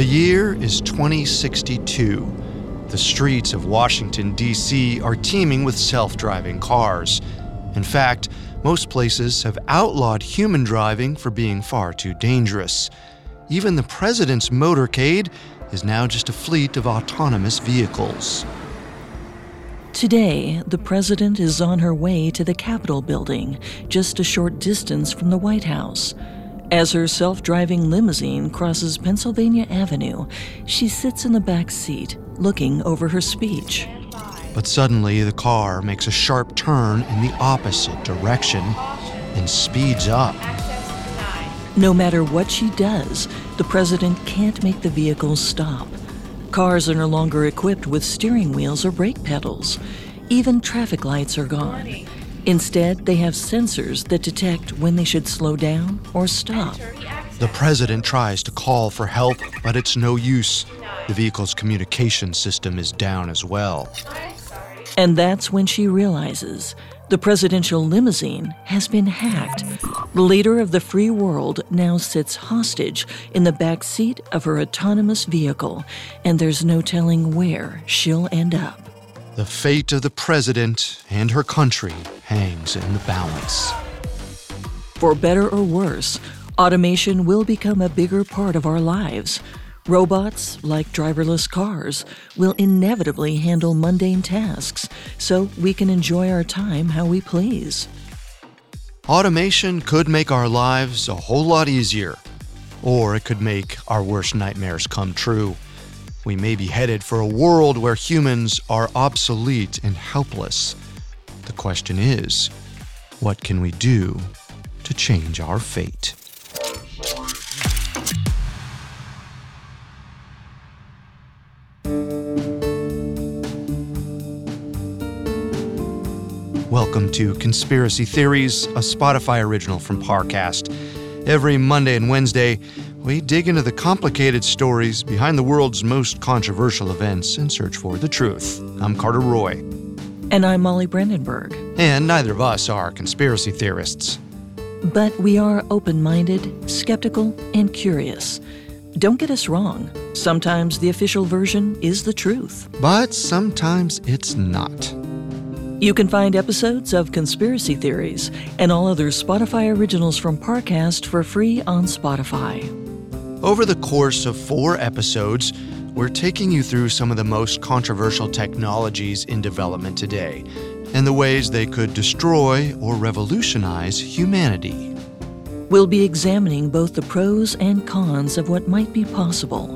The year is 2062. The streets of Washington, D.C. are teeming with self driving cars. In fact, most places have outlawed human driving for being far too dangerous. Even the president's motorcade is now just a fleet of autonomous vehicles. Today, the president is on her way to the Capitol building, just a short distance from the White House. As her self driving limousine crosses Pennsylvania Avenue, she sits in the back seat, looking over her speech. But suddenly, the car makes a sharp turn in the opposite direction and speeds up. No matter what she does, the president can't make the vehicle stop. Cars are no longer equipped with steering wheels or brake pedals. Even traffic lights are gone. Instead, they have sensors that detect when they should slow down or stop. The president tries to call for help, but it's no use. The vehicle's communication system is down as well. And that's when she realizes the presidential limousine has been hacked. The leader of the free world now sits hostage in the back seat of her autonomous vehicle, and there's no telling where she'll end up. The fate of the president and her country hangs in the balance. For better or worse, automation will become a bigger part of our lives. Robots, like driverless cars, will inevitably handle mundane tasks so we can enjoy our time how we please. Automation could make our lives a whole lot easier, or it could make our worst nightmares come true. We may be headed for a world where humans are obsolete and helpless. The question is what can we do to change our fate? Welcome to Conspiracy Theories, a Spotify original from Parcast. Every Monday and Wednesday, we dig into the complicated stories behind the world's most controversial events and search for the truth. I'm Carter Roy. And I'm Molly Brandenburg. And neither of us are conspiracy theorists. But we are open minded, skeptical, and curious. Don't get us wrong. Sometimes the official version is the truth. But sometimes it's not. You can find episodes of Conspiracy Theories and all other Spotify originals from Parcast for free on Spotify. Over the course of four episodes, we're taking you through some of the most controversial technologies in development today and the ways they could destroy or revolutionize humanity. We'll be examining both the pros and cons of what might be possible.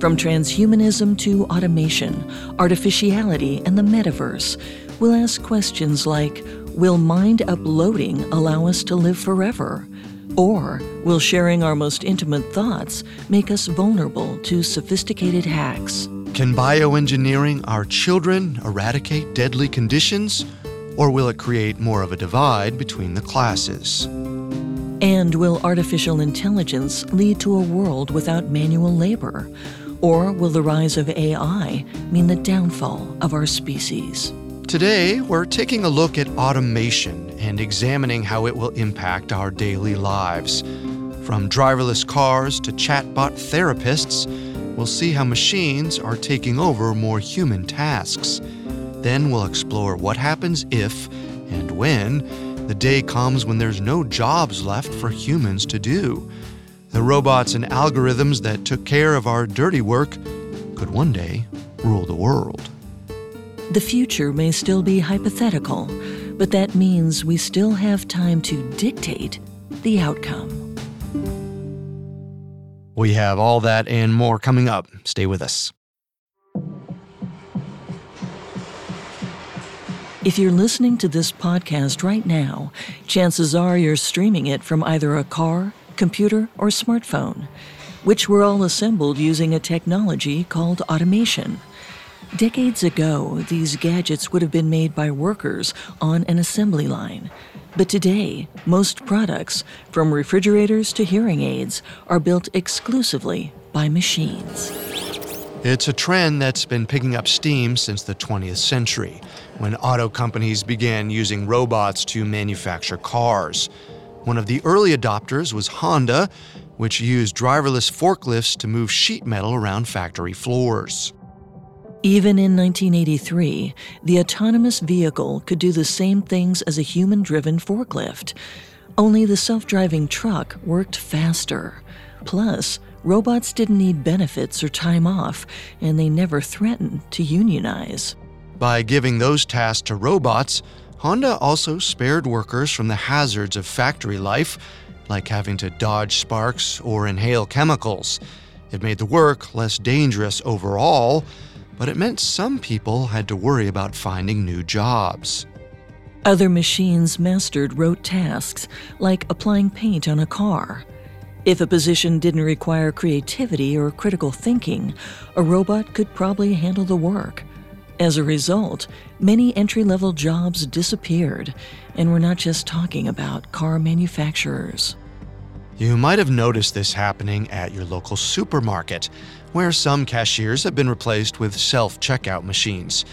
From transhumanism to automation, artificiality, and the metaverse, we'll ask questions like Will mind uploading allow us to live forever? Or will sharing our most intimate thoughts make us vulnerable to sophisticated hacks? Can bioengineering our children eradicate deadly conditions? Or will it create more of a divide between the classes? And will artificial intelligence lead to a world without manual labor? Or will the rise of AI mean the downfall of our species? Today, we're taking a look at automation and examining how it will impact our daily lives. From driverless cars to chatbot therapists, we'll see how machines are taking over more human tasks. Then we'll explore what happens if and when the day comes when there's no jobs left for humans to do. The robots and algorithms that took care of our dirty work could one day rule the world. The future may still be hypothetical, but that means we still have time to dictate the outcome. We have all that and more coming up. Stay with us. If you're listening to this podcast right now, chances are you're streaming it from either a car, computer, or smartphone, which were all assembled using a technology called automation. Decades ago, these gadgets would have been made by workers on an assembly line. But today, most products, from refrigerators to hearing aids, are built exclusively by machines. It's a trend that's been picking up steam since the 20th century, when auto companies began using robots to manufacture cars. One of the early adopters was Honda, which used driverless forklifts to move sheet metal around factory floors. Even in 1983, the autonomous vehicle could do the same things as a human driven forklift, only the self driving truck worked faster. Plus, robots didn't need benefits or time off, and they never threatened to unionize. By giving those tasks to robots, Honda also spared workers from the hazards of factory life, like having to dodge sparks or inhale chemicals. It made the work less dangerous overall, but it meant some people had to worry about finding new jobs. Other machines mastered rote tasks, like applying paint on a car. If a position didn't require creativity or critical thinking, a robot could probably handle the work. As a result, many entry level jobs disappeared, and we're not just talking about car manufacturers. You might have noticed this happening at your local supermarket, where some cashiers have been replaced with self checkout machines.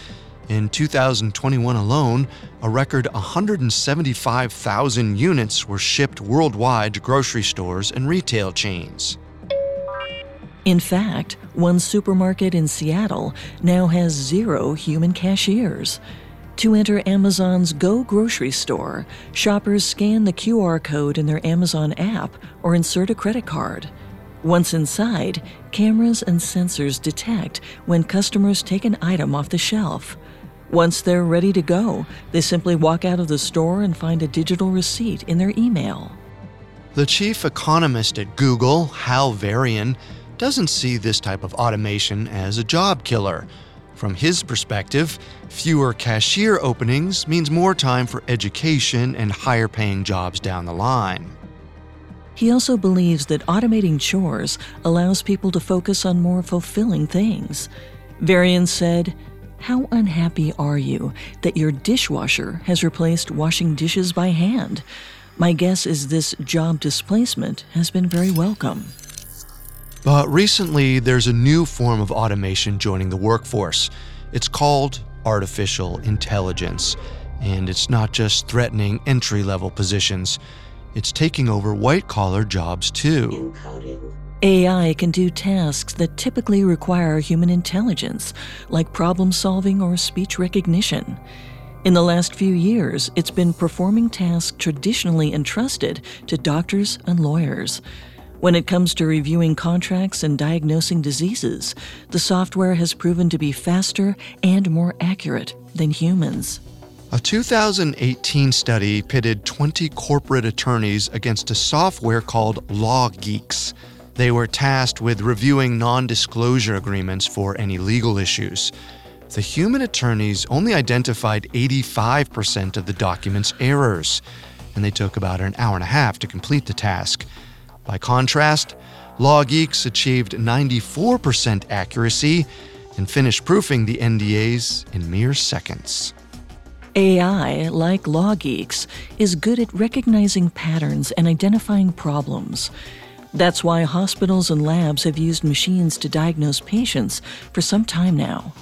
In 2021 alone, a record 175,000 units were shipped worldwide to grocery stores and retail chains. In fact, one supermarket in Seattle now has zero human cashiers. To enter Amazon's Go grocery store, shoppers scan the QR code in their Amazon app or insert a credit card. Once inside, cameras and sensors detect when customers take an item off the shelf. Once they're ready to go, they simply walk out of the store and find a digital receipt in their email. The chief economist at Google, Hal Varian, doesn't see this type of automation as a job killer. From his perspective, fewer cashier openings means more time for education and higher paying jobs down the line. He also believes that automating chores allows people to focus on more fulfilling things. Varian said, how unhappy are you that your dishwasher has replaced washing dishes by hand? My guess is this job displacement has been very welcome. But recently, there's a new form of automation joining the workforce. It's called artificial intelligence, and it's not just threatening entry level positions, it's taking over white collar jobs too. AI can do tasks that typically require human intelligence, like problem solving or speech recognition. In the last few years, it's been performing tasks traditionally entrusted to doctors and lawyers. When it comes to reviewing contracts and diagnosing diseases, the software has proven to be faster and more accurate than humans. A 2018 study pitted 20 corporate attorneys against a software called LawGeex. They were tasked with reviewing non disclosure agreements for any legal issues. The human attorneys only identified 85% of the document's errors, and they took about an hour and a half to complete the task. By contrast, LawGeex achieved 94% accuracy and finished proofing the NDAs in mere seconds. AI, like LawGeex, is good at recognizing patterns and identifying problems. That's why hospitals and labs have used machines to diagnose patients for some time now.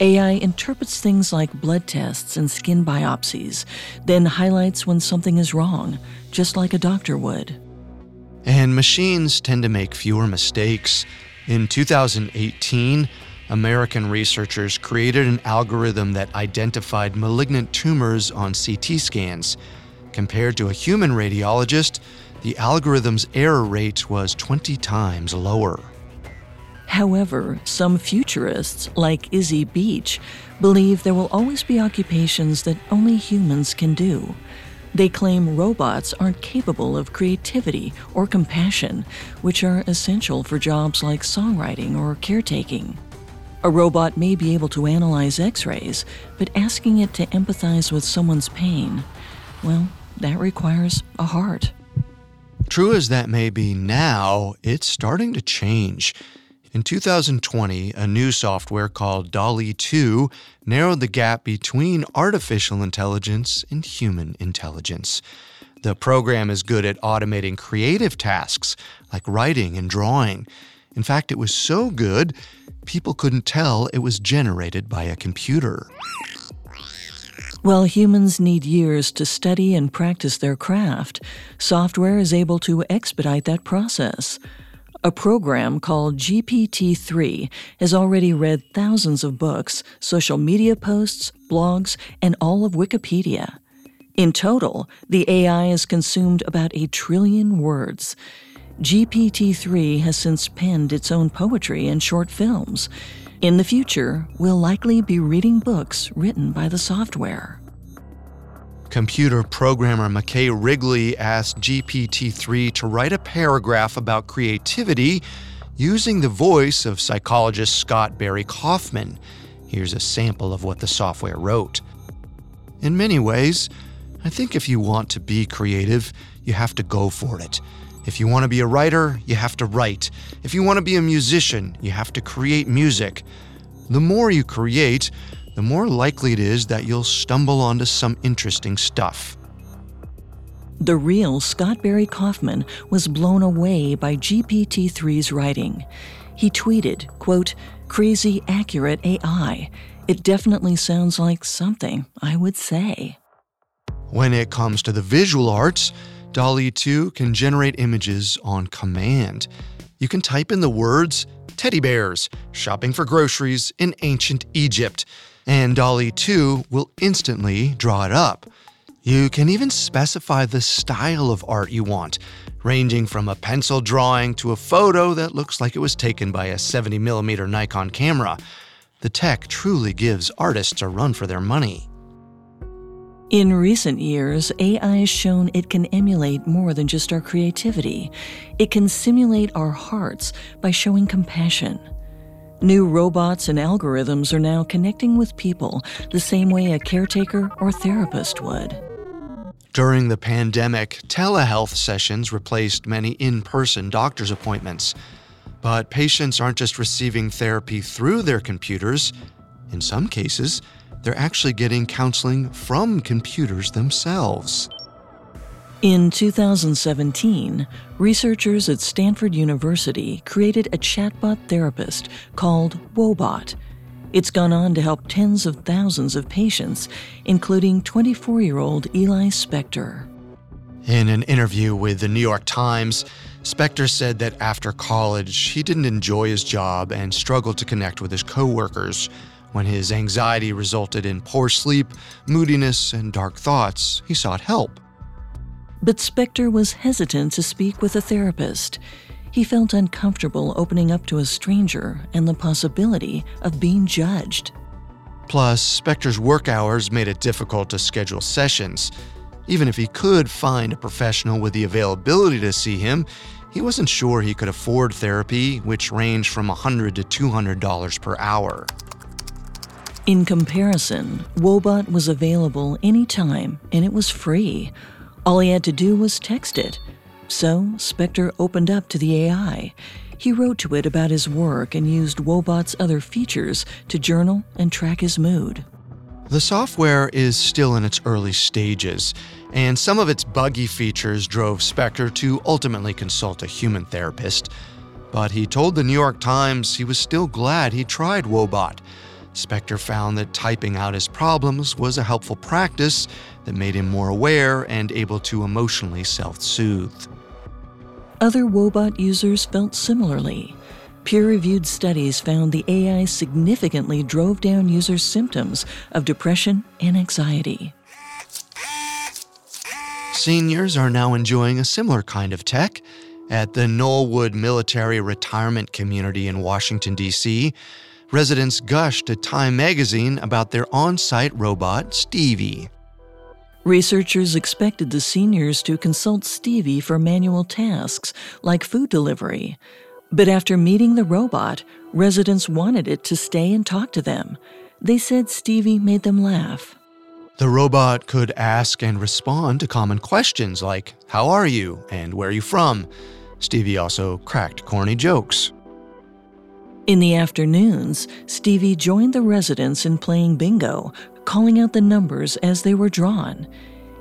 AI interprets things like blood tests and skin biopsies, then highlights when something is wrong, just like a doctor would. And machines tend to make fewer mistakes. In 2018, American researchers created an algorithm that identified malignant tumors on CT scans. Compared to a human radiologist, the algorithm's error rate was 20 times lower. However, some futurists, like Izzy Beach, believe there will always be occupations that only humans can do. They claim robots aren't capable of creativity or compassion, which are essential for jobs like songwriting or caretaking. A robot may be able to analyze x rays, but asking it to empathize with someone's pain, well, that requires a heart. True as that may be now, it's starting to change. In 2020, a new software called DALL-E 2 narrowed the gap between artificial intelligence and human intelligence. The program is good at automating creative tasks like writing and drawing. In fact, it was so good, people couldn't tell it was generated by a computer. While humans need years to study and practice their craft, software is able to expedite that process. A program called GPT 3 has already read thousands of books, social media posts, blogs, and all of Wikipedia. In total, the AI has consumed about a trillion words. GPT 3 has since penned its own poetry and short films. In the future, we'll likely be reading books written by the software. Computer programmer McKay Wrigley asked GPT 3 to write a paragraph about creativity using the voice of psychologist Scott Barry Kaufman. Here's a sample of what the software wrote. In many ways, I think if you want to be creative, you have to go for it. If you want to be a writer, you have to write. If you want to be a musician, you have to create music. The more you create, the more likely it is that you'll stumble onto some interesting stuff. The real Scott Barry Kaufman was blown away by GPT-3's writing. He tweeted, quote, crazy accurate AI. It definitely sounds like something I would say. When it comes to the visual arts, DALL-E 2 can generate images on command. You can type in the words teddy bears, shopping for groceries in ancient Egypt, and DALL-E 2 will instantly draw it up. You can even specify the style of art you want, ranging from a pencil drawing to a photo that looks like it was taken by a 70mm Nikon camera. The tech truly gives artists a run for their money. In recent years, AI has shown it can emulate more than just our creativity. It can simulate our hearts by showing compassion. New robots and algorithms are now connecting with people the same way a caretaker or therapist would. During the pandemic, telehealth sessions replaced many in person doctor's appointments. But patients aren't just receiving therapy through their computers. In some cases, they're actually getting counseling from computers themselves. In 2017, researchers at Stanford University created a chatbot therapist called Woebot. It's gone on to help tens of thousands of patients, including 24 year old Eli Spector. In an interview with the New York Times, Spector said that after college, he didn't enjoy his job and struggled to connect with his coworkers. When his anxiety resulted in poor sleep, moodiness, and dark thoughts, he sought help. But Spector was hesitant to speak with a therapist. He felt uncomfortable opening up to a stranger and the possibility of being judged. Plus, Spector's work hours made it difficult to schedule sessions. Even if he could find a professional with the availability to see him, he wasn't sure he could afford therapy, which ranged from 100 to $200 per hour. In comparison, Woebot was available anytime and it was free. All he had to do was text it. So, Spector opened up to the AI. He wrote to it about his work and used Woebot's other features to journal and track his mood. The software is still in its early stages, and some of its buggy features drove Spector to ultimately consult a human therapist. But he told the New York Times he was still glad he tried Woebot Spector found that typing out his problems was a helpful practice that made him more aware and able to emotionally self soothe. Other Woebot users felt similarly. Peer reviewed studies found the AI significantly drove down users' symptoms of depression and anxiety. Seniors are now enjoying a similar kind of tech. At the Knollwood Military Retirement Community in Washington, D.C., residents gushed to Time magazine about their on site robot, Stevie. Researchers expected the seniors to consult Stevie for manual tasks like food delivery. But after meeting the robot, residents wanted it to stay and talk to them. They said Stevie made them laugh. The robot could ask and respond to common questions like, How are you? and Where are you from? Stevie also cracked corny jokes. In the afternoons, Stevie joined the residents in playing bingo, calling out the numbers as they were drawn.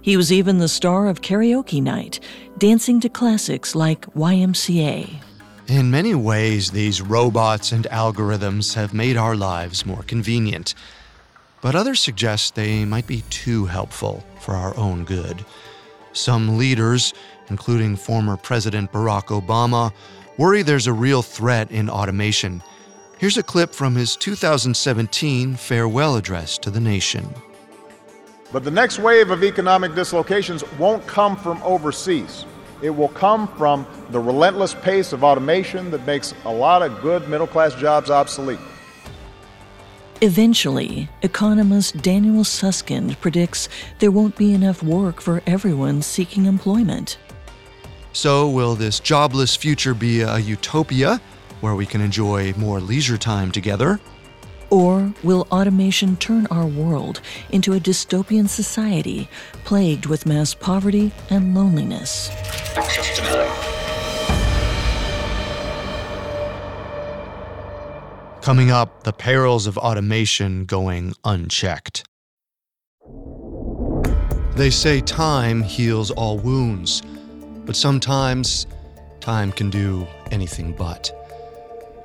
He was even the star of karaoke night, dancing to classics like YMCA. In many ways, these robots and algorithms have made our lives more convenient. but others suggest they might be too helpful for our own good. Some leaders, including former President Barack Obama, worry there's a real threat in automation. Here's a clip from his 2017 farewell address to the nation. But the next wave of economic dislocations won't come from overseas. It will come from the relentless pace of automation that makes a lot of good middle class jobs obsolete. Eventually, economist Daniel Susskind predicts there won't be enough work for everyone seeking employment. So, will this jobless future be a utopia where we can enjoy more leisure time together? Or will automation turn our world into a dystopian society plagued with mass poverty and loneliness? Coming up, the perils of automation going unchecked. They say time heals all wounds, but sometimes time can do anything but.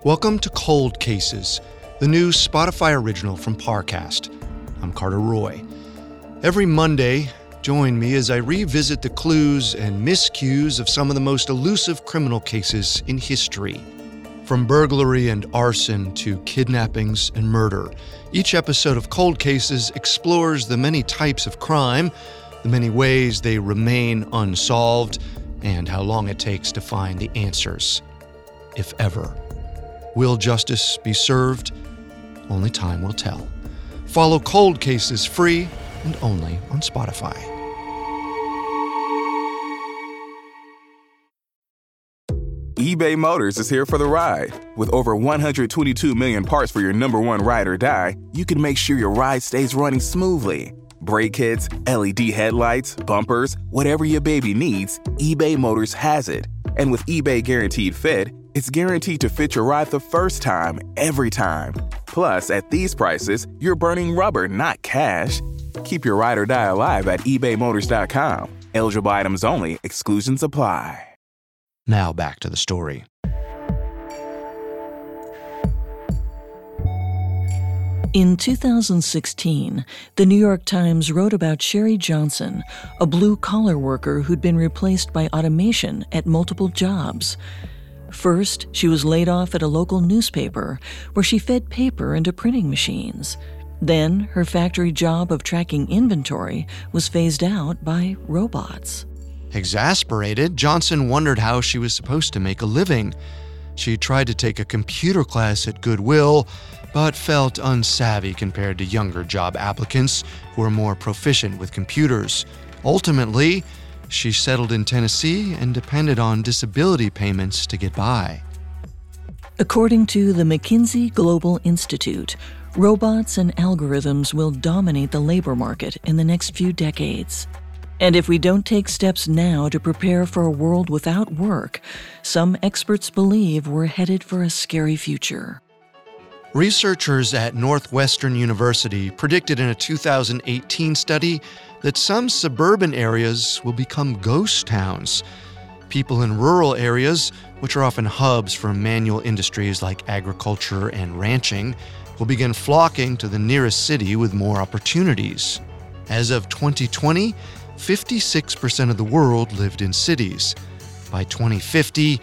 Welcome to Cold Cases, the new Spotify original from Parcast. I'm Carter Roy. Every Monday, join me as I revisit the clues and miscues of some of the most elusive criminal cases in history. From burglary and arson to kidnappings and murder, each episode of Cold Cases explores the many types of crime, the many ways they remain unsolved, and how long it takes to find the answers, if ever. Will justice be served? Only time will tell. Follow Cold Cases free and only on Spotify. eBay Motors is here for the ride. With over 122 million parts for your number one ride or die, you can make sure your ride stays running smoothly. Brake kits, LED headlights, bumpers, whatever your baby needs, eBay Motors has it. And with eBay Guaranteed Fit, it's guaranteed to fit your ride the first time, every time. Plus, at these prices, you're burning rubber, not cash. Keep your ride or die alive at ebaymotors.com. Eligible items only, exclusions apply. Now back to the story. In 2016, the New York Times wrote about Sherry Johnson, a blue collar worker who'd been replaced by automation at multiple jobs. First, she was laid off at a local newspaper where she fed paper into printing machines. Then, her factory job of tracking inventory was phased out by robots. Exasperated, Johnson wondered how she was supposed to make a living. She tried to take a computer class at Goodwill, but felt unsavvy compared to younger job applicants who were more proficient with computers. Ultimately, she settled in Tennessee and depended on disability payments to get by. According to the McKinsey Global Institute, robots and algorithms will dominate the labor market in the next few decades. And if we don't take steps now to prepare for a world without work, some experts believe we're headed for a scary future. Researchers at Northwestern University predicted in a 2018 study that some suburban areas will become ghost towns. People in rural areas, which are often hubs for manual industries like agriculture and ranching, will begin flocking to the nearest city with more opportunities. As of 2020, 56% of the world lived in cities. By 2050,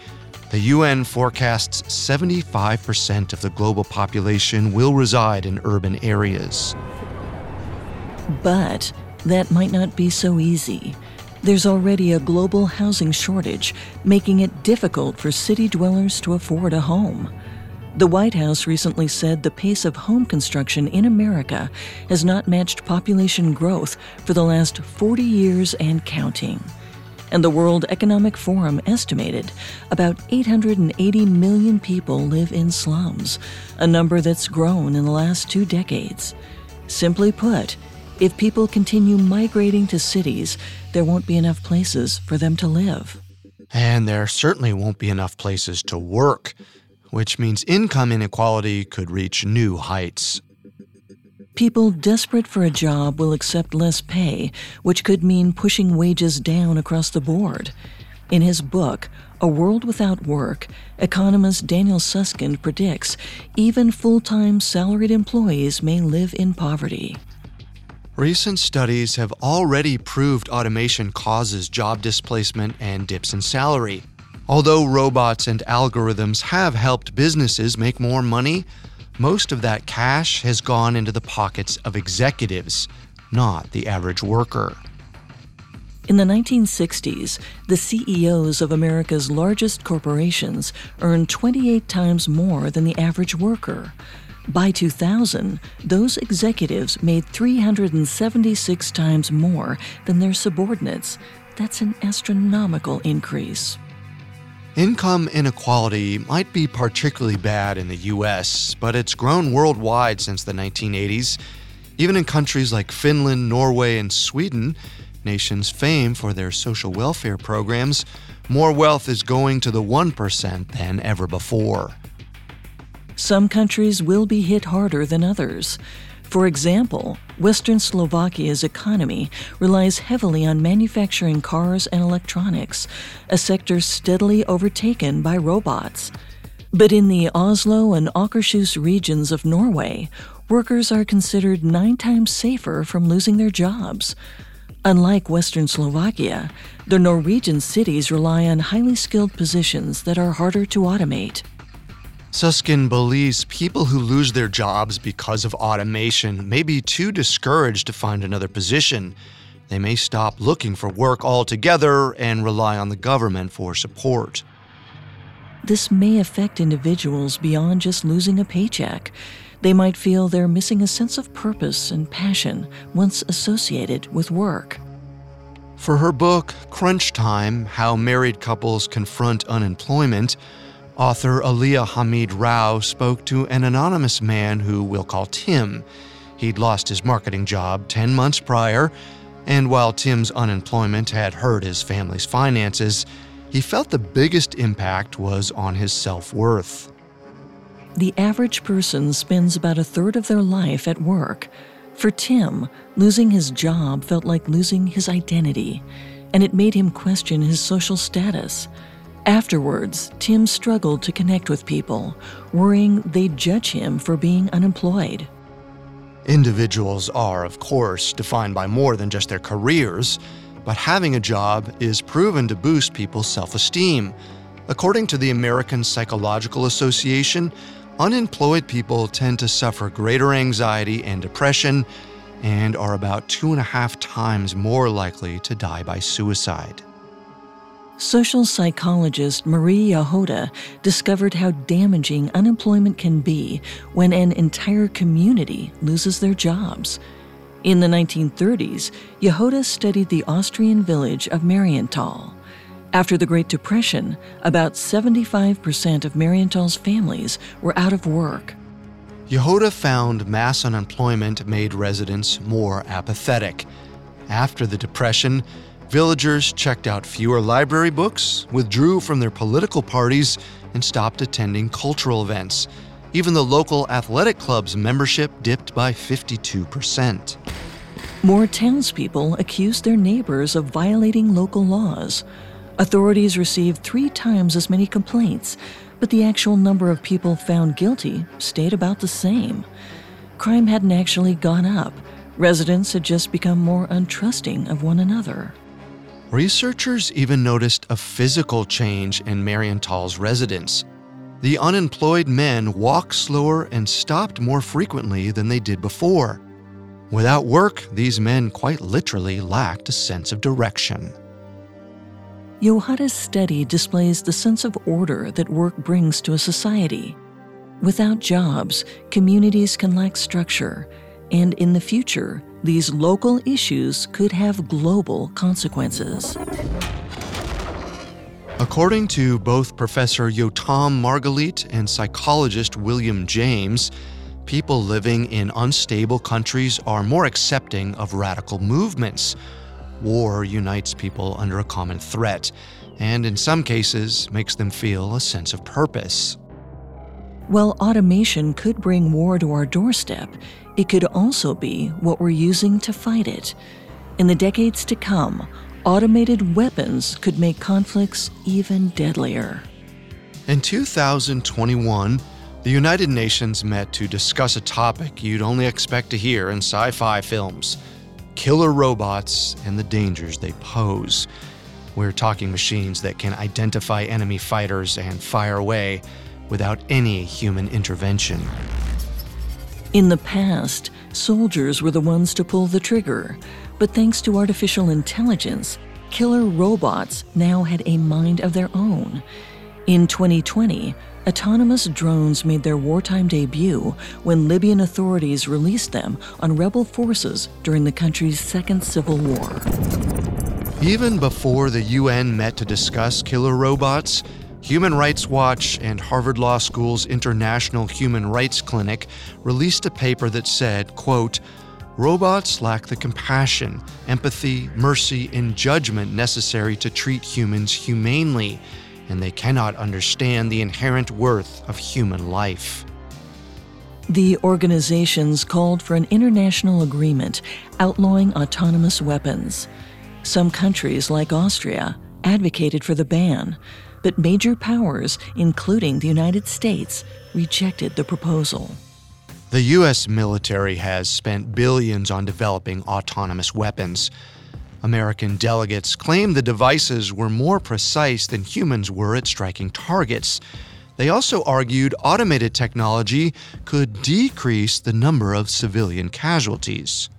the UN forecasts 75% of the global population will reside in urban areas. But that might not be so easy. There's already a global housing shortage, making it difficult for city dwellers to afford a home. The White House recently said the pace of home construction in America has not matched population growth for the last 40 years and counting. And the World Economic Forum estimated about 880 million people live in slums, a number that's grown in the last two decades. Simply put, if people continue migrating to cities, there won't be enough places for them to live. And there certainly won't be enough places to work, which means income inequality could reach new heights. People desperate for a job will accept less pay, which could mean pushing wages down across the board. In his book, A World Without Work, economist Daniel Susskind predicts even full time salaried employees may live in poverty. Recent studies have already proved automation causes job displacement and dips in salary. Although robots and algorithms have helped businesses make more money, most of that cash has gone into the pockets of executives, not the average worker. In the 1960s, the CEOs of America's largest corporations earned 28 times more than the average worker. By 2000, those executives made 376 times more than their subordinates. That's an astronomical increase. Income inequality might be particularly bad in the US, but it's grown worldwide since the 1980s. Even in countries like Finland, Norway, and Sweden, nations famed for their social welfare programs, more wealth is going to the 1% than ever before. Some countries will be hit harder than others. For example, Western Slovakia's economy relies heavily on manufacturing cars and electronics, a sector steadily overtaken by robots. But in the Oslo and Akershus regions of Norway, workers are considered nine times safer from losing their jobs. Unlike Western Slovakia, the Norwegian cities rely on highly skilled positions that are harder to automate. Susskind believes people who lose their jobs because of automation may be too discouraged to find another position. They may stop looking for work altogether and rely on the government for support. This may affect individuals beyond just losing a paycheck. They might feel they're missing a sense of purpose and passion once associated with work. For her book, Crunch Time How Married Couples Confront Unemployment, Author Aliya Hamid Rao spoke to an anonymous man who we'll call Tim. He'd lost his marketing job 10 months prior, and while Tim's unemployment had hurt his family's finances, he felt the biggest impact was on his self worth. The average person spends about a third of their life at work. For Tim, losing his job felt like losing his identity, and it made him question his social status. Afterwards, Tim struggled to connect with people, worrying they'd judge him for being unemployed. Individuals are, of course, defined by more than just their careers, but having a job is proven to boost people's self esteem. According to the American Psychological Association, unemployed people tend to suffer greater anxiety and depression and are about two and a half times more likely to die by suicide. Social psychologist Marie Jahoda discovered how damaging unemployment can be when an entire community loses their jobs. In the 1930s, Jahoda studied the Austrian village of Marienthal. After the Great Depression, about 75% of Marienthal's families were out of work. Jahoda found mass unemployment made residents more apathetic. After the Depression, Villagers checked out fewer library books, withdrew from their political parties, and stopped attending cultural events. Even the local athletic club's membership dipped by 52%. More townspeople accused their neighbors of violating local laws. Authorities received three times as many complaints, but the actual number of people found guilty stayed about the same. Crime hadn't actually gone up. Residents had just become more untrusting of one another. Researchers even noticed a physical change in Marienthal's residents. The unemployed men walked slower and stopped more frequently than they did before. Without work, these men quite literally lacked a sense of direction. Jahoda's study displays the sense of order that work brings to a society. Without jobs, communities can lack structure, and in the future, these local issues could have global consequences. According to both Professor Yotam Margalit and psychologist William James, people living in unstable countries are more accepting of radical movements. War unites people under a common threat, and in some cases makes them feel a sense of purpose. While automation could bring war to our doorstep, it could also be what we're using to fight it. In the decades to come, automated weapons could make conflicts even deadlier. In 2021, the United Nations met to discuss a topic you'd only expect to hear in sci fi films killer robots and the dangers they pose. We're talking machines that can identify enemy fighters and fire away without any human intervention. In the past, soldiers were the ones to pull the trigger, but thanks to artificial intelligence, killer robots now had a mind of their own. In 2020, autonomous drones made their wartime debut when Libyan authorities released them on rebel forces during the country's second civil war. Even before the UN met to discuss killer robots, Human Rights Watch and Harvard Law School's International Human Rights Clinic released a paper that said, quote, Robots lack the compassion, empathy, mercy, and judgment necessary to treat humans humanely, and they cannot understand the inherent worth of human life. The organizations called for an international agreement outlawing autonomous weapons. Some countries, like Austria, advocated for the ban, but major powers, including the United States, rejected the proposal. The U.S. military has spent billions on developing autonomous weapons. American delegates claimed the devices were more precise than humans were at striking targets. They also argued automated technology could decrease the number of civilian casualties.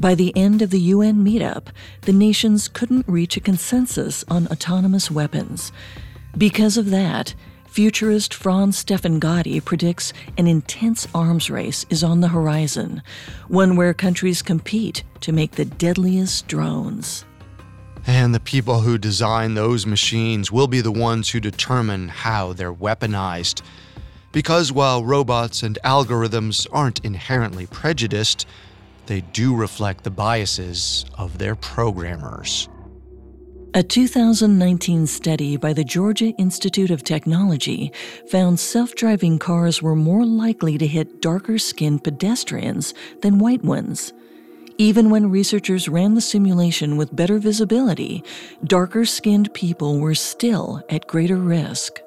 By the end of the UN meetup, the nations couldn't reach a consensus on autonomous weapons. Because of that, futurist Franz Stefan Gady predicts an intense arms race is on the horizon, one where countries compete to make the deadliest drones. And the people who design those machines will be the ones who determine how they're weaponized. Because while robots and algorithms aren't inherently prejudiced, they do reflect the biases of their programmers. A 2019 study by the Georgia Institute of Technology found self driving cars were more likely to hit darker skinned pedestrians than white ones. Even when researchers ran the simulation with better visibility, darker skinned people were still at greater risk.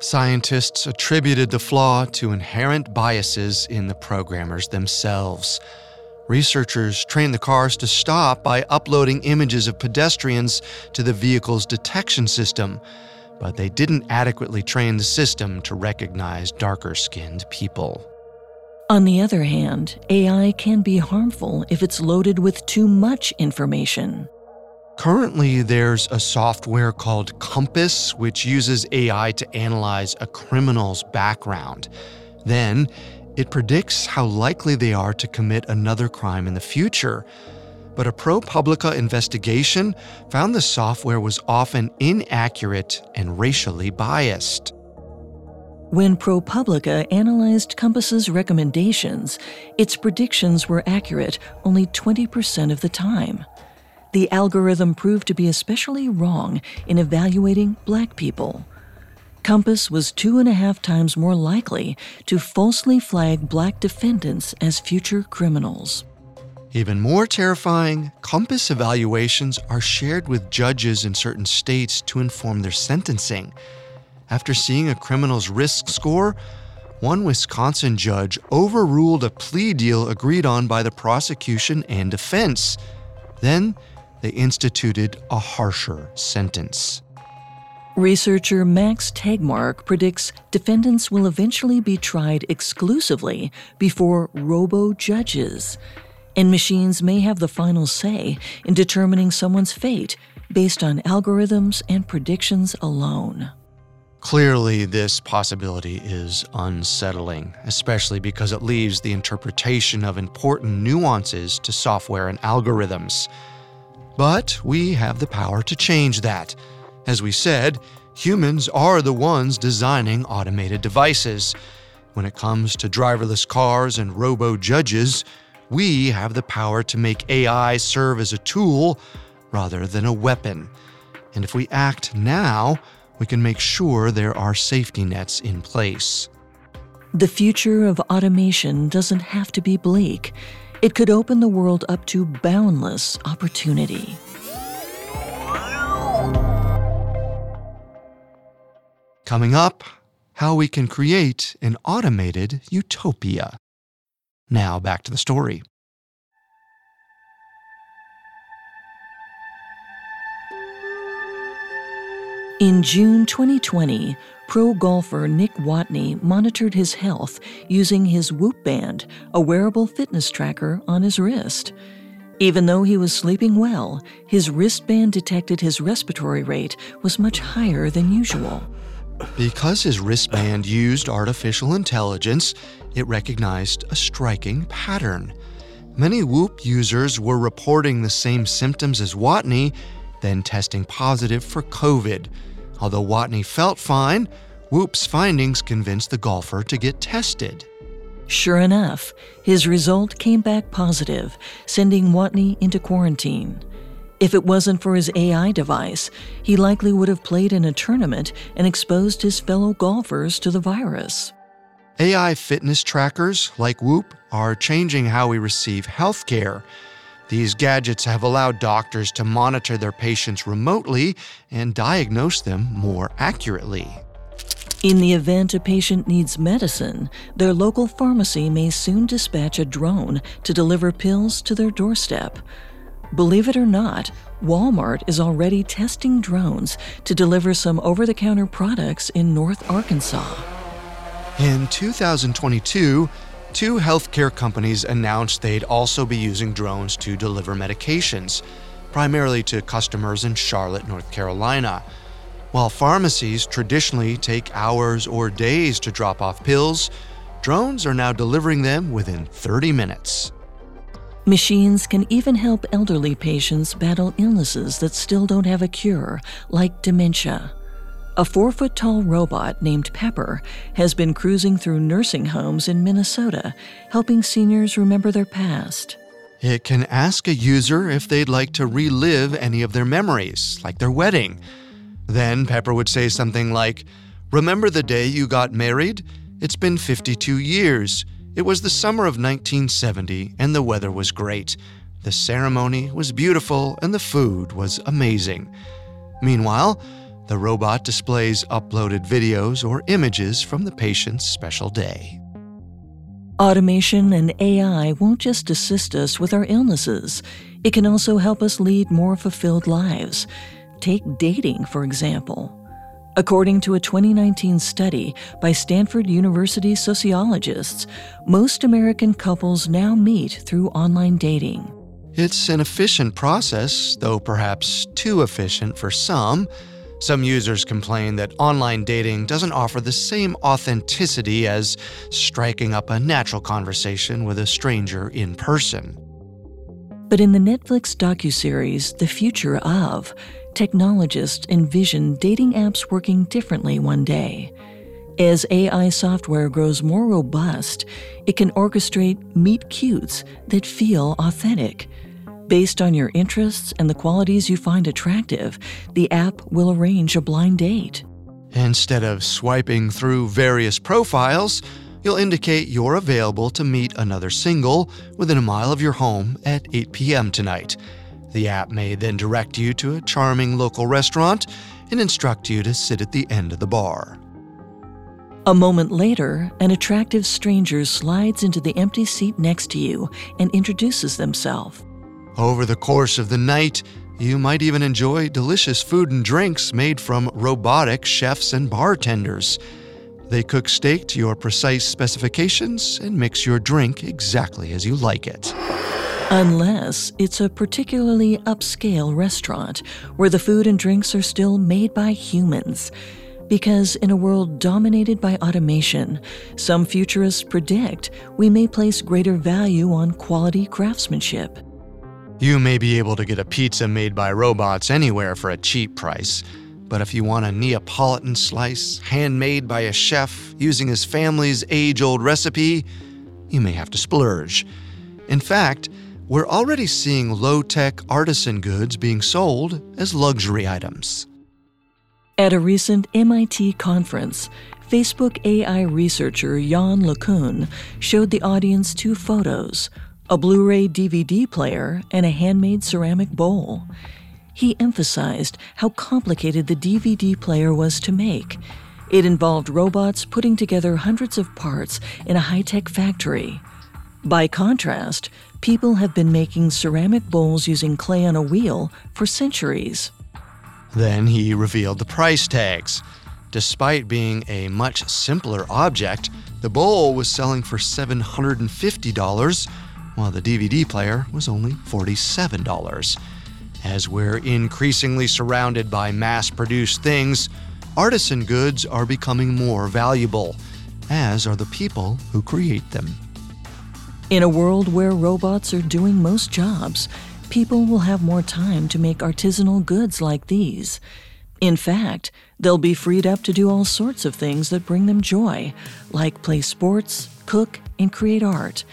Scientists attributed the flaw to inherent biases in the programmers themselves. Researchers trained the cars to stop by uploading images of pedestrians to the vehicle's detection system, but they didn't adequately train the system to recognize darker skinned people. On the other hand, AI can be harmful if it's loaded with too much information. Currently, there's a software called COMPAS, which uses AI to analyze a criminal's background. Then, it predicts how likely they are to commit another crime in the future. But a ProPublica investigation found the software was often inaccurate and racially biased. When ProPublica analyzed COMPAS's recommendations, its predictions were accurate only 20% of the time. The algorithm proved to be especially wrong in evaluating black people. COMPAS was two and a half times more likely to falsely flag black defendants as future criminals. Even more terrifying, COMPAS evaluations are shared with judges in certain states to inform their sentencing. After seeing a criminal's risk score, one Wisconsin judge overruled a plea deal agreed on by the prosecution and defense. Then they instituted a harsher sentence. Researcher Max Tegmark predicts defendants will eventually be tried exclusively before robo judges, and machines may have the final say in determining someone's fate based on algorithms and predictions alone. Clearly, this possibility is unsettling, especially because it leaves the interpretation of important nuances to software and algorithms. But we have the power to change that. As we said, humans are the ones designing automated devices. When it comes to driverless cars and robo judges, we have the power to make AI serve as a tool rather than a weapon. And if we act now, we can make sure there are safety nets in place. The future of automation doesn't have to be bleak. It could open the world up to boundless opportunity. Coming up, how we can create an automated utopia. Now, back to the story. In June 2020, pro golfer Nick Watney monitored his health using his Whoop Band, a wearable fitness tracker, on his wrist. Even though he was sleeping well, his wristband detected his respiratory rate was much higher than usual. Because his wristband used artificial intelligence, it recognized a striking pattern. Many Whoop users were reporting the same symptoms as Watney, then testing positive for COVID. Although Watney felt fine, Whoop's findings convinced the golfer to get tested. Sure enough, his result came back positive, sending Watney into quarantine. If it wasn't for his AI device, he likely would have played in a tournament and exposed his fellow golfers to the virus. AI fitness trackers like Whoop are changing how we receive health care. These gadgets have allowed doctors to monitor their patients remotely and diagnose them more accurately. In the event a patient needs medicine, their local pharmacy may soon dispatch a drone to deliver pills to their doorstep. Believe it or not, Walmart is already testing drones to deliver some over the counter products in North Arkansas. In 2022, two healthcare companies announced they'd also be using drones to deliver medications, primarily to customers in Charlotte, North Carolina. While pharmacies traditionally take hours or days to drop off pills, drones are now delivering them within 30 minutes. Machines can even help elderly patients battle illnesses that still don't have a cure, like dementia. A four foot tall robot named Pepper has been cruising through nursing homes in Minnesota, helping seniors remember their past. It can ask a user if they'd like to relive any of their memories, like their wedding. Then Pepper would say something like, Remember the day you got married? It's been 52 years. It was the summer of 1970, and the weather was great. The ceremony was beautiful, and the food was amazing. Meanwhile, the robot displays uploaded videos or images from the patient's special day. Automation and AI won't just assist us with our illnesses, it can also help us lead more fulfilled lives. Take dating, for example. According to a 2019 study by Stanford University sociologists, most American couples now meet through online dating. It's an efficient process, though perhaps too efficient for some. Some users complain that online dating doesn't offer the same authenticity as striking up a natural conversation with a stranger in person. But in the Netflix docuseries The Future of, technologists envision dating apps working differently one day. As AI software grows more robust, it can orchestrate meet cutes that feel authentic. Based on your interests and the qualities you find attractive, the app will arrange a blind date. Instead of swiping through various profiles, you'll indicate you're available to meet another single within a mile of your home at 8 p.m. tonight. The app may then direct you to a charming local restaurant and instruct you to sit at the end of the bar. A moment later, an attractive stranger slides into the empty seat next to you and introduces themselves. Over the course of the night, you might even enjoy delicious food and drinks made from robotic chefs and bartenders. They cook steak to your precise specifications and mix your drink exactly as you like it. Unless it's a particularly upscale restaurant where the food and drinks are still made by humans. Because in a world dominated by automation, some futurists predict we may place greater value on quality craftsmanship. You may be able to get a pizza made by robots anywhere for a cheap price, but if you want a Neapolitan slice handmade by a chef using his family's age old recipe, you may have to splurge. In fact, we're already seeing low tech artisan goods being sold as luxury items. At a recent MIT conference, Facebook AI researcher Yann LeCun showed the audience two photos a Blu ray DVD player and a handmade ceramic bowl. He emphasized how complicated the DVD player was to make. It involved robots putting together hundreds of parts in a high tech factory. By contrast, people have been making ceramic bowls using clay on a wheel for centuries. Then he revealed the price tags. Despite being a much simpler object, the bowl was selling for $750, while the DVD player was only $47. As we're increasingly surrounded by mass produced things, artisan goods are becoming more valuable, as are the people who create them. In a world where robots are doing most jobs, people will have more time to make artisanal goods like these. In fact, they'll be freed up to do all sorts of things that bring them joy, like play sports, cook, and create art.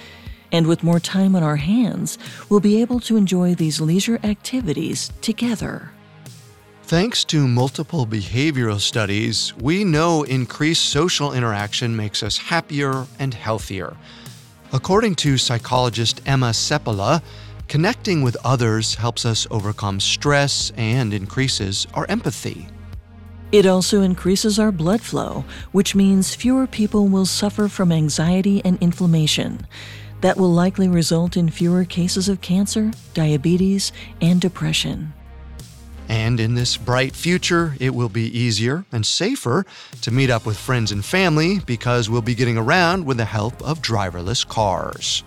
And with more time on our hands, we'll be able to enjoy these leisure activities together. Thanks to multiple behavioral studies, we know increased social interaction makes us happier and healthier. According to psychologist Emma Seppala, connecting with others helps us overcome stress and increases our empathy. It also increases our blood flow, which means fewer people will suffer from anxiety and inflammation. That will likely result in fewer cases of cancer, diabetes, and depression. And in this bright future, it will be easier and safer to meet up with friends and family because we'll be getting around with the help of driverless cars.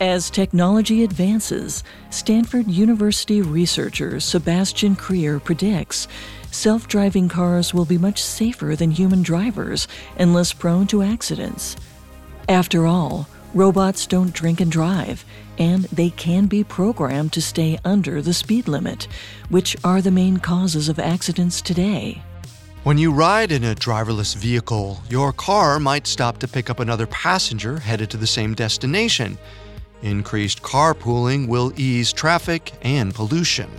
As technology advances, Stanford University researcher Sebastian Krier predicts self driving cars will be much safer than human drivers and less prone to accidents. After all, robots don't drink and drive, and they can be programmed to stay under the speed limit, which are the main causes of accidents today. When you ride in a driverless vehicle, your car might stop to pick up another passenger headed to the same destination. Increased carpooling will ease traffic and pollution.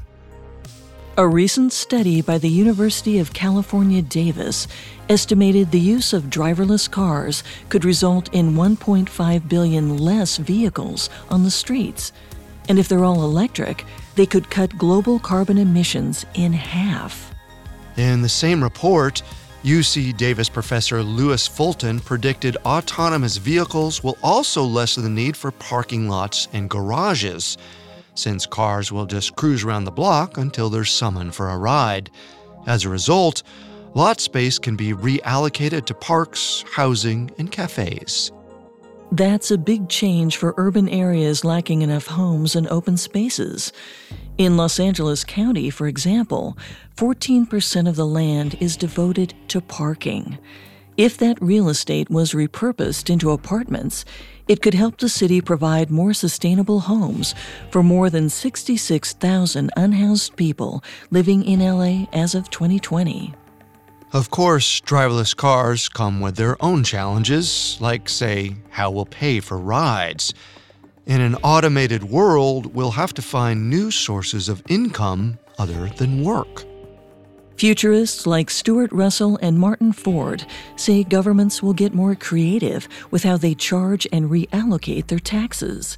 A recent study by the University of California, Davis estimated the use of driverless cars could result in 1.5 billion less vehicles on the streets. And if they're all electric, they could cut global carbon emissions in half. In the same report, UC Davis professor Lewis Fulton predicted autonomous vehicles will also lessen the need for parking lots and garages since cars will just cruise around the block until they're summoned for a ride. As a result, lot space can be reallocated to parks, housing, and cafes. That's a big change for urban areas lacking enough homes and open spaces. In Los Angeles County, for example, 14% of the land is devoted to parking. If that real estate was repurposed into apartments, it could help the city provide more sustainable homes for more than 66,000 unhoused people living in LA as of 2020. Of course, driverless cars come with their own challenges, like, say, how we'll pay for rides. In an automated world, we'll have to find new sources of income other than work. Futurists like Stuart Russell and Martin Ford say governments will get more creative with how they charge and reallocate their taxes.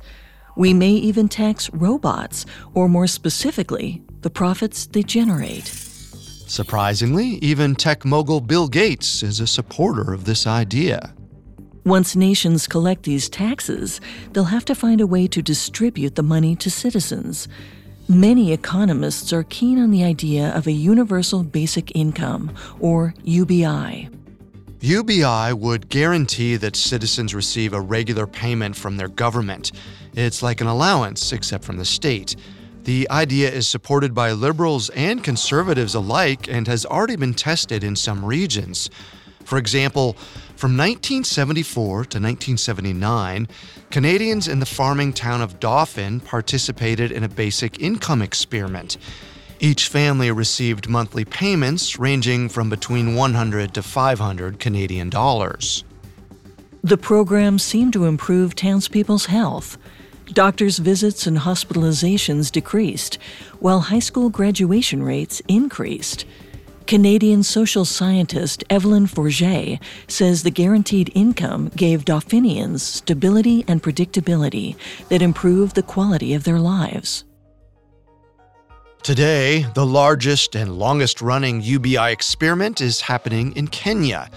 We may even tax robots, or more specifically, the profits they generate. Surprisingly, even tech mogul Bill Gates is a supporter of this idea. Once nations collect these taxes, they'll have to find a way to distribute the money to citizens. Many economists are keen on the idea of a universal basic income, or UBI. UBI would guarantee that citizens receive a regular payment from their government. It's like an allowance, except from the state. The idea is supported by liberals and conservatives alike and has already been tested in some regions. For example, from 1974 to 1979, Canadians in the farming town of Dauphin participated in a basic income experiment. Each family received monthly payments ranging from between 100 to 500 Canadian dollars. The program seemed to improve townspeople's health. Doctors' visits and hospitalizations decreased, while high school graduation rates increased. Canadian social scientist Evelyn Forget says the guaranteed income gave Dauphinians stability and predictability that improved the quality of their lives. Today, the largest and longest running UBI experiment is happening in Kenya.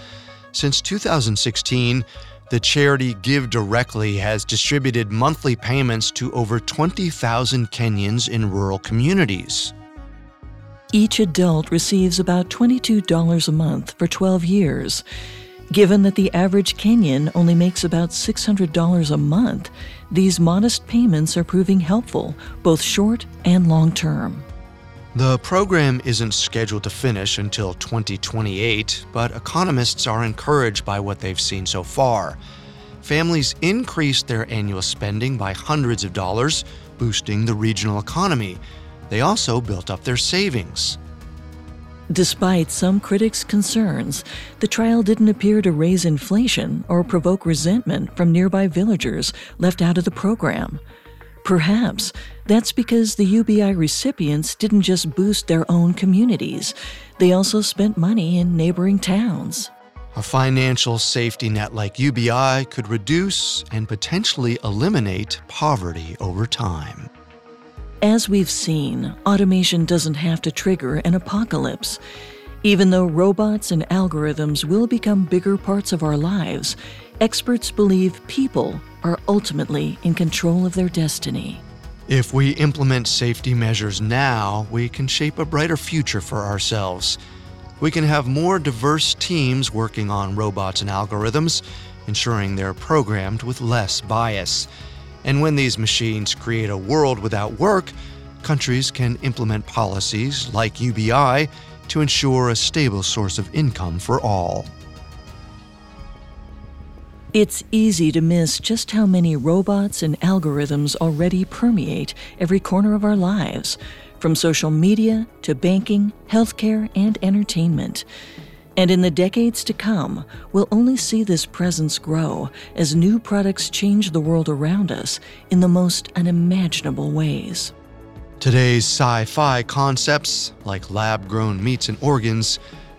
Since 2016, the charity GiveDirectly has distributed monthly payments to over 20,000 Kenyans in rural communities. Each adult receives about $22 a month for 12 years. Given that the average Kenyan only makes about $600 a month, these modest payments are proving helpful, both short and long term. The program isn't scheduled to finish until 2028, but economists are encouraged by what they've seen so far. Families increased their annual spending by hundreds of dollars, boosting the regional economy. They also built up their savings. Despite some critics' concerns, the trial didn't appear to raise inflation or provoke resentment from nearby villagers left out of the program. Perhaps that's because the UBI recipients didn't just boost their own communities, they also spent money in neighboring towns. A financial safety net like UBI could reduce and potentially eliminate poverty over time. As we've seen, automation doesn't have to trigger an apocalypse. Even though robots and algorithms will become bigger parts of our lives, experts believe people are ultimately in control of their destiny. If we implement safety measures now, we can shape a brighter future for ourselves. We can have more diverse teams working on robots and algorithms, ensuring they're programmed with less bias. And when these machines create a world without work, countries can implement policies like UBI to ensure a stable source of income for all. It's easy to miss just how many robots and algorithms already permeate every corner of our lives, from social media to banking, healthcare, and entertainment. And in the decades to come, we'll only see this presence grow as new products change the world around us in the most unimaginable ways. Today's sci fi concepts, like lab grown meats and organs,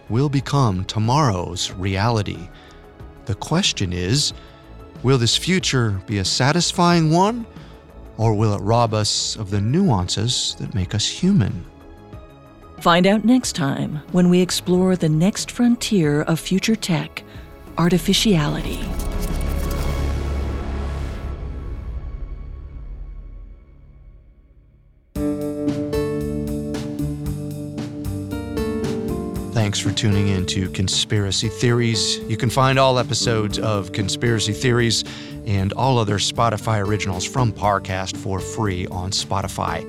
will become tomorrow's reality. The question is will this future be a satisfying one, or will it rob us of the nuances that make us human? Find out next time when we explore the next frontier of future tech artificiality. Thanks for tuning in to Conspiracy Theories. You can find all episodes of Conspiracy Theories and all other Spotify originals from Parcast for free on Spotify.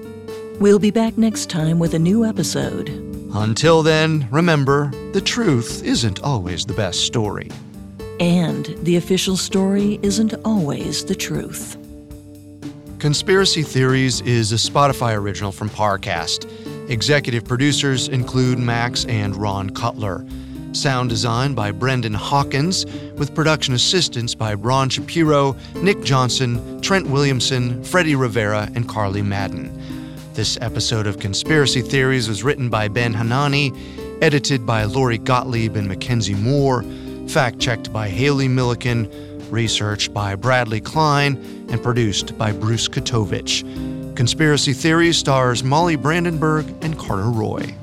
We'll be back next time with a new episode. Until then, remember the truth isn't always the best story. And the official story isn't always the truth. Conspiracy Theories is a Spotify original from Parcast. Executive producers include Max and Ron Cutler. Sound design by Brendan Hawkins, with production assistance by Ron Shapiro, Nick Johnson, Trent Williamson, Freddie Rivera, and Carly Madden. This episode of Conspiracy Theories was written by Ben Hanani, edited by Lori Gottlieb and Mackenzie Moore, fact checked by Haley Milliken, researched by Bradley Klein, and produced by Bruce Katovich. Conspiracy Theory stars Molly Brandenburg and Carter Roy.